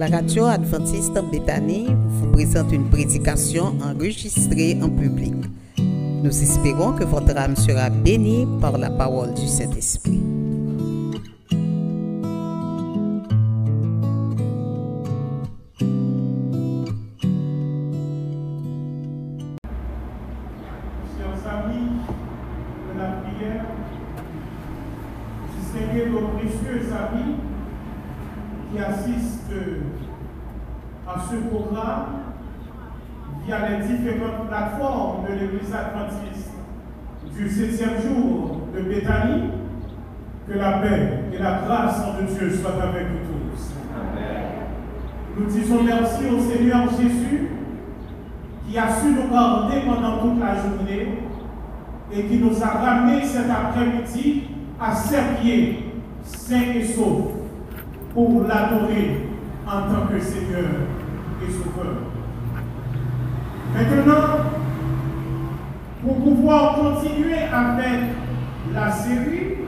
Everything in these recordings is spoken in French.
La radio adventiste en Béthanie vous présente une prédication enregistrée en public. Nous espérons que votre âme sera bénie par la parole du Saint-Esprit. distinguez nos précieux amis qui assistent à ce programme via les différentes plateformes de l'Église adventiste du septième jour de Béthanie. Que la paix et la grâce de Dieu soient avec nous tous. Nous disons merci au Seigneur Jésus qui a su nous garder pendant toute la journée et qui nous a ramenés cet après-midi à ses pieds, sains et saufs, pour l'adorer en tant que Seigneur et Sauveur. Maintenant, pour pouvoir continuer avec la série,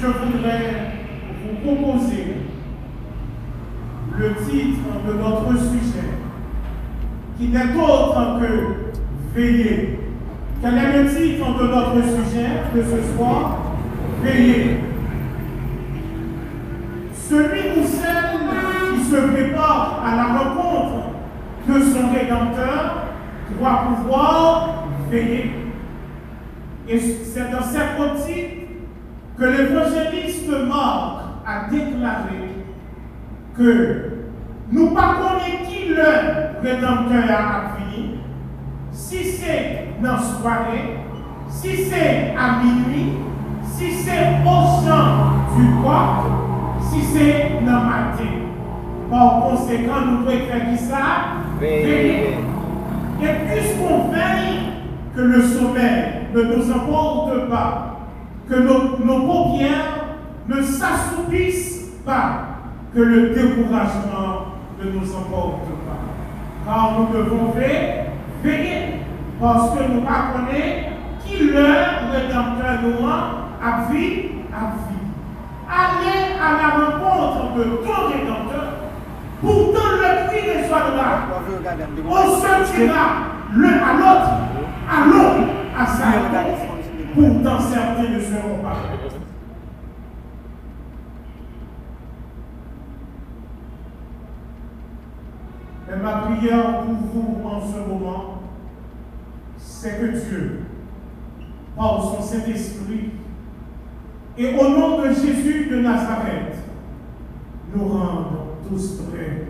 je voudrais vous proposer le titre de notre sujet qui n'est autre que veiller. Quel est le titre de notre sujet de ce soir? Veiller. Celui ou celle qui se prépare à la rencontre de son Rédempteur doit pouvoir veiller. Et c'est dans cette optique que l'évangéliste Marc a déclaré que nous pas qui le Rédempteur a fini, si c'est dans soirée, si c'est à minuit, si c'est au champ du coq, si c'est dans le matin. Par conséquent, nous devons faire qui ça? Veiller. Et puisqu'on veille que le sommeil ne nous emporte pas, que nos, nos paupières ne s'assoupissent pas, que le découragement ne nous emporte pas. Car nous devons veiller, veiller parce que nous ne connaissons qui le Rédempteur nous a vie, à vie. Allez à la rencontre de ton Rédempteur, pourtant le cri résonnera. On se tirera l'un à l'autre, à l'autre, à sa rencontre. Pourtant certains ne seront pas. Et ma prière pour vous en ce moment, c'est que Dieu, par son Saint-Esprit, et au nom de Jésus de Nazareth, nous rende tous prêts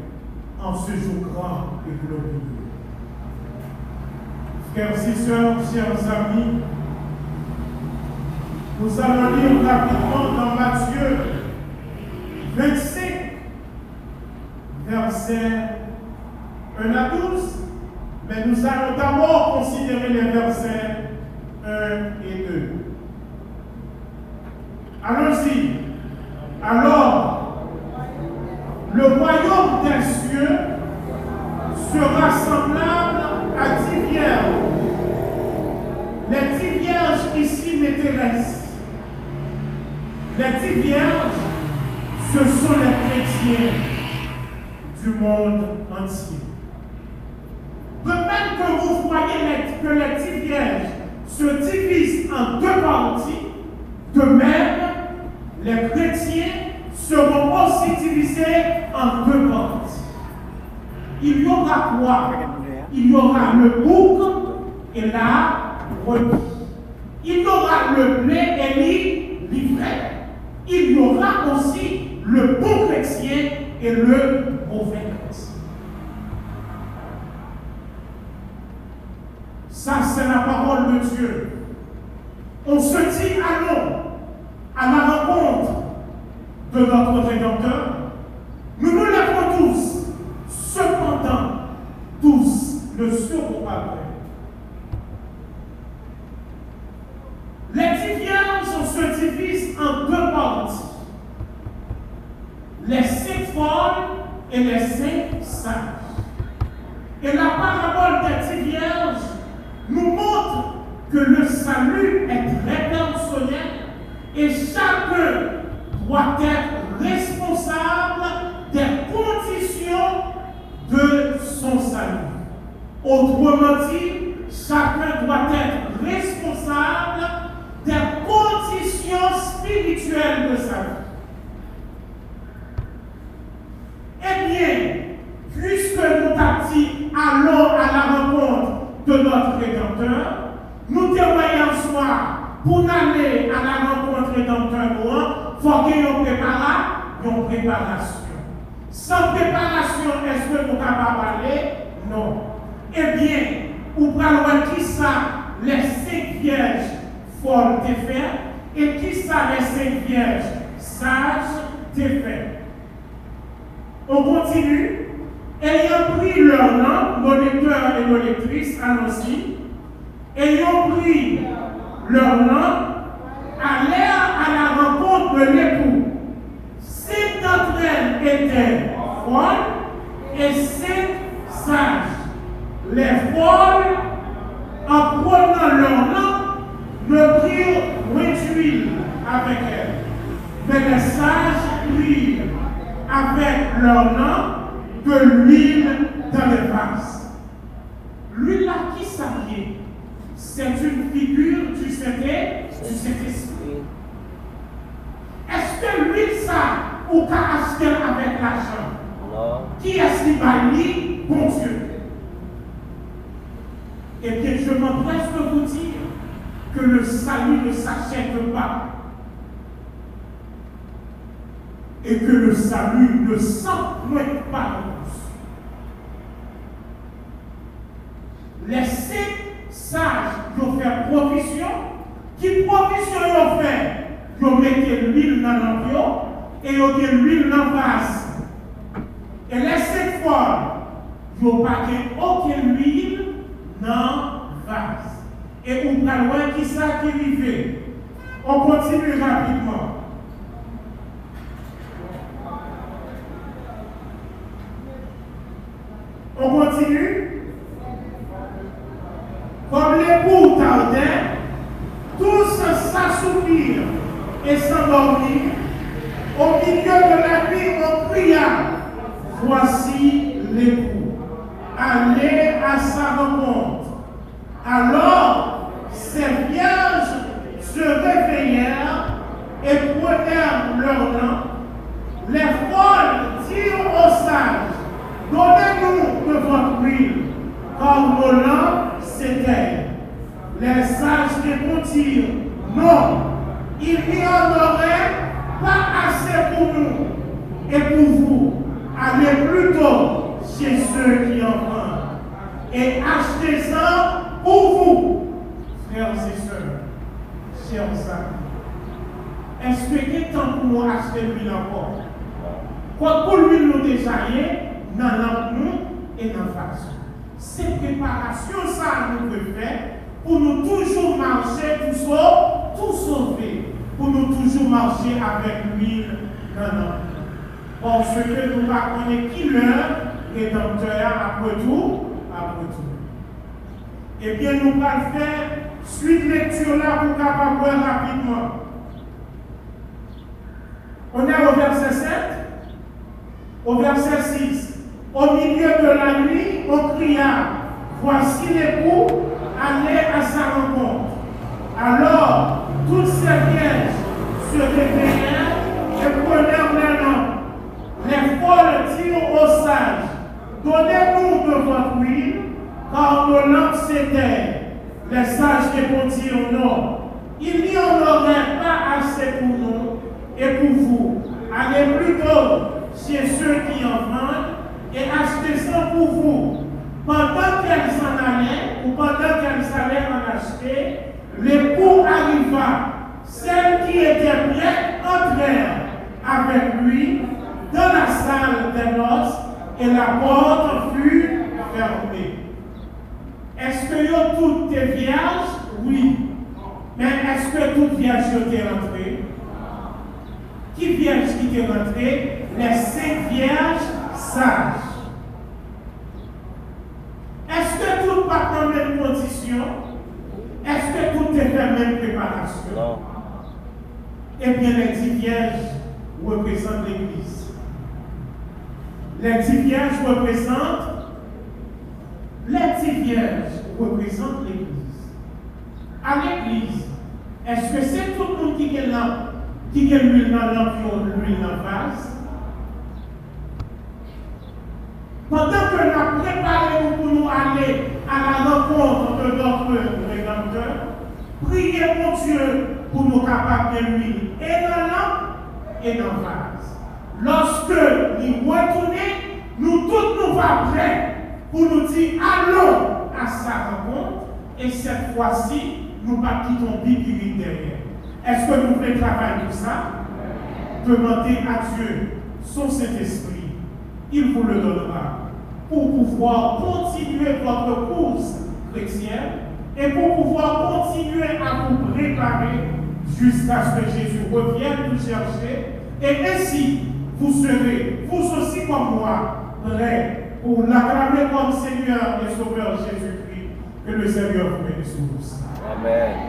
en ce jour grand et glorieux. Frères et sœurs, chers amis, nous allons lire rapidement dans Matthieu 25, verset 1 à 12, mais nous allons d'abord considérer les versets 1 et 2. Allons-y. Alors, le royaume des cieux sera semblable à dix vierges. Les dix vierges ici m'intéressent. Les dix vierges, ce sont les chrétiens du monde entier. De même que vous voyez que les dix vierges se divisent en deux parties, de même, les chrétiens seront aussi divisés en deux parties. Il y aura quoi? Il y aura le bouc et la brebis. Il y aura le blé et l'ivraie. Il y aura aussi le bon chrétien et le mauvais chrétien. Ça, c'est la parole de Dieu. On se dit allons à la rencontre de notre Rédempteur. Nous nous lèverons tous. Cependant, tous ne seront pas prêts. Les dix vierges se divisent en deux parties. Les cinq folles et les cinq sages. Et la parabole des dix vierges nous montre que le salut est personnel et chacun doit être responsable des son salut. Autrement dit, chacun doit être responsable des conditions spirituelles de sa vie. Eh bien, puisque nous partis allons à la rencontre de notre Rédempteur, nous témoignons soir pour aller à la rencontre Rédempteur, faut qu'il y ait une préparation. Sans préparation, est-ce que nous sommes capables d'aller Non. Eh bien, ou parlons qui ça, les cinq vierges folles te faire, et qui ça, les cinq vierges sages te faire. On continue. Ayant pris leur nom, nos lecteurs et nos lectrices, allons-y. Ayant pris leur nom, allèrent à la rencontre de l'époux. Sept d'entre elles étaient folles et sept sages. Les folles, en prenant leur nom, ne prirent d'huile avec elles. Mais les sages prirent avec leur nom de l'huile dans les vases. L'huile là qui s'habille, c'est une figure du Saint-Esprit. Est-ce que l'huile ça, ou qu'à acheter avec l'argent? Qui est-ce qui va lire? Bon Dieu. Eh bien, je m'empresse de vous dire que le salut ne s'achète pas. Et que le salut ne s'emprunte pas Les sept sages qui ont fait provision, qui provision ils ont fait Ont mis l'huile dans l'environ et ont mis l'huile dans le vase. Et les sept fois, n'ont pas aucune huile dans le vase. Et on a loin qui ça qui arrive. On continue rapidement. On continue. Comme l'époux tardait, tous s'assoupirent et s'endormirent. Au milieu de la nuit, on pria. Voici l'époux. Allez à sa rencontre. Alors, ces vierges se réveillèrent et prenèrent leur nom. Les folles dirent aux sages, donnez-nous de votre huile, car nos lampes s'éteignent. Les sages répondirent, non, il n'y en aurait pas assez pour nous et pour vous. Allez plutôt chez ceux qui en vendent et achetez ça pour vous, frères et sœurs, chers amis. Est-ce que temps pour nous acheter l'huile encore? Quand pour l'huile nous déjà dans nous et dans face. C'est préparation, ça nous peut faire pour nous toujours marcher, tout, ça, tout pour nous toujours marcher avec l'huile dans nous. Parce que nous connaître qui l'heure rédempteur après tout, après tout. Eh bien, nous allons faire suite lecture là pour capable rapidement. On est au verset 7, au verset 6. Au milieu de la nuit, on cria, voici l'époux, allez à sa rencontre. Alors, toutes ces vierges se réveillèrent et prenèrent les noms. Les folles dirent aux sages, donnez-nous de votre huile, car nos lampes s'éteignent. Les sages répondirent non. Il n'y en aurait pas assez pour nous et pour vous. Allez plutôt chez ceux qui en vendent et acheter ça pour vous. Pendant qu'elle s'en allait, ou pendant qu'elle s'allait en acheter, l'époux arriva. Celles qui étaient prêtes entrèrent avec lui dans la salle des noces et la porte fut fermée. Est-ce que toutes tes vierges? Oui. Mais est-ce que toutes vierges sont rentrées? Qui vierge qui est rentré? Les cinq vierges sage. Est-ce que tout part dans la même condition? Est-ce que tout est fait la préparation? Non. Eh bien, les dix vierges représentent l'Église. Les dix vierges représentent les petits vierges représentent l'Église. À l'Église, est-ce que c'est tout le monde qui est là, qui est l'huile dans l'environ, l'huile dans le vase? Pendant que nous préparé pour nous aller à la rencontre de notre Rédempteur, priez mon Dieu pour nous capables de l'huile et dans l'âme et dans vase. Lorsque nous retournons, nous tous nous sommes prêts pour nous dire allons à sa rencontre et cette fois-ci, nous ne quittons Bible derrière. Est-ce que nous voulons travailler tout ça? Demandez à Dieu son Saint-Esprit. Il vous le donnera pour pouvoir continuer votre course chrétienne et pour pouvoir continuer à vous préparer jusqu'à ce que Jésus revienne nous chercher. Et ainsi, vous serez, vous aussi comme moi, prêts pour l'acclamer comme Seigneur et Sauveur Jésus-Christ. Que le Seigneur vous bénisse tous. Amen.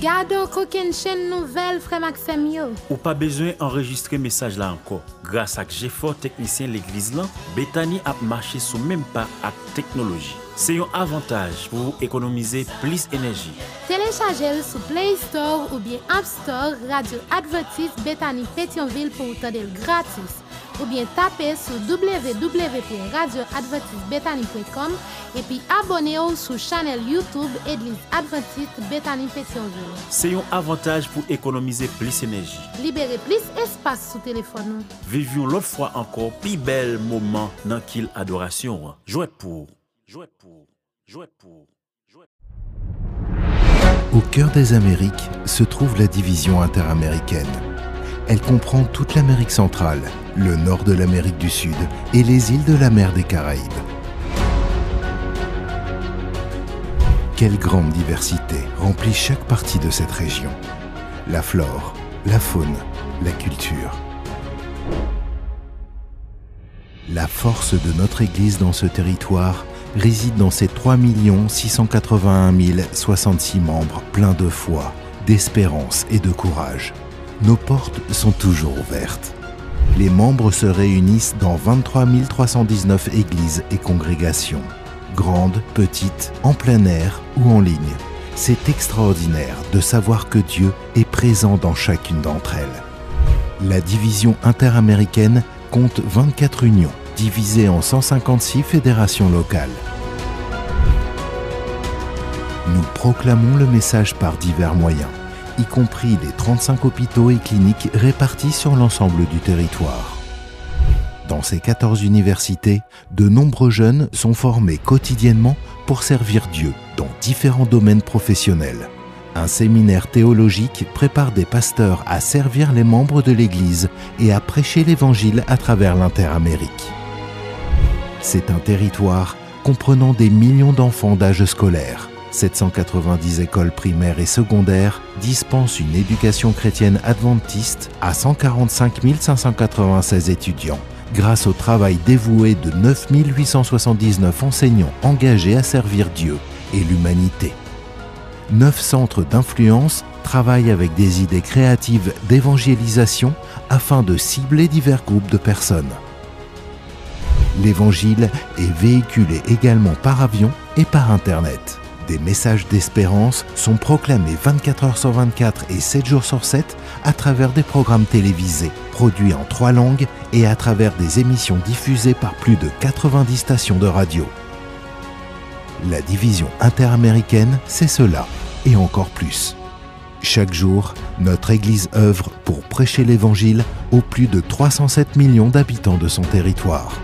Gardons aucune chaîne nouvelle, frère Maxime. Ou pas besoin d'enregistrer message là encore. Grâce à GFOR technicien l'église là, Bethany a marché sous même pas à technologie. C'est un avantage pour économiser plus d'énergie. Téléchargez-le sur Play Store ou bien App Store Radio Advertise Bethany Pétionville pour vous gratis ou bien tapez sur www.radioadventistebethany.com et puis abonnez-vous sur la chaîne YouTube Église Adventiste Bethany Pétionville. C'est un avantage pour économiser plus d'énergie. Libérer plus d'espace sur téléphone. Vivons l'autre fois encore plus bel moment dans qu'il adoration. Jouez pour, jouez pour, jouez pour. Au cœur des Amériques se trouve la division interaméricaine elle comprend toute l'Amérique centrale, le nord de l'Amérique du Sud et les îles de la mer des Caraïbes. Quelle grande diversité remplit chaque partie de cette région. La flore, la faune, la culture. La force de notre Église dans ce territoire réside dans ses 3 681 066 membres pleins de foi, d'espérance et de courage nos portes sont toujours ouvertes. Les membres se réunissent dans 23 319 églises et congrégations, grandes, petites, en plein air ou en ligne. C'est extraordinaire de savoir que Dieu est présent dans chacune d'entre elles. La division interaméricaine compte 24 unions, divisées en 156 fédérations locales. Nous proclamons le message par divers moyens y compris les 35 hôpitaux et cliniques répartis sur l'ensemble du territoire. Dans ces 14 universités, de nombreux jeunes sont formés quotidiennement pour servir Dieu dans différents domaines professionnels. Un séminaire théologique prépare des pasteurs à servir les membres de l'Église et à prêcher l'Évangile à travers l'Interamérique. C'est un territoire comprenant des millions d'enfants d'âge scolaire, 790 écoles primaires et secondaires dispensent une éducation chrétienne adventiste à 145 596 étudiants grâce au travail dévoué de 9 879 enseignants engagés à servir Dieu et l'humanité. Neuf centres d'influence travaillent avec des idées créatives d'évangélisation afin de cibler divers groupes de personnes. L'Évangile est véhiculé également par avion et par Internet des messages d'espérance sont proclamés 24 heures sur 24 et 7 jours sur 7 à travers des programmes télévisés, produits en trois langues et à travers des émissions diffusées par plus de 90 stations de radio. La division interaméricaine, c'est cela, et encore plus. Chaque jour, notre Église œuvre pour prêcher l'Évangile aux plus de 307 millions d'habitants de son territoire.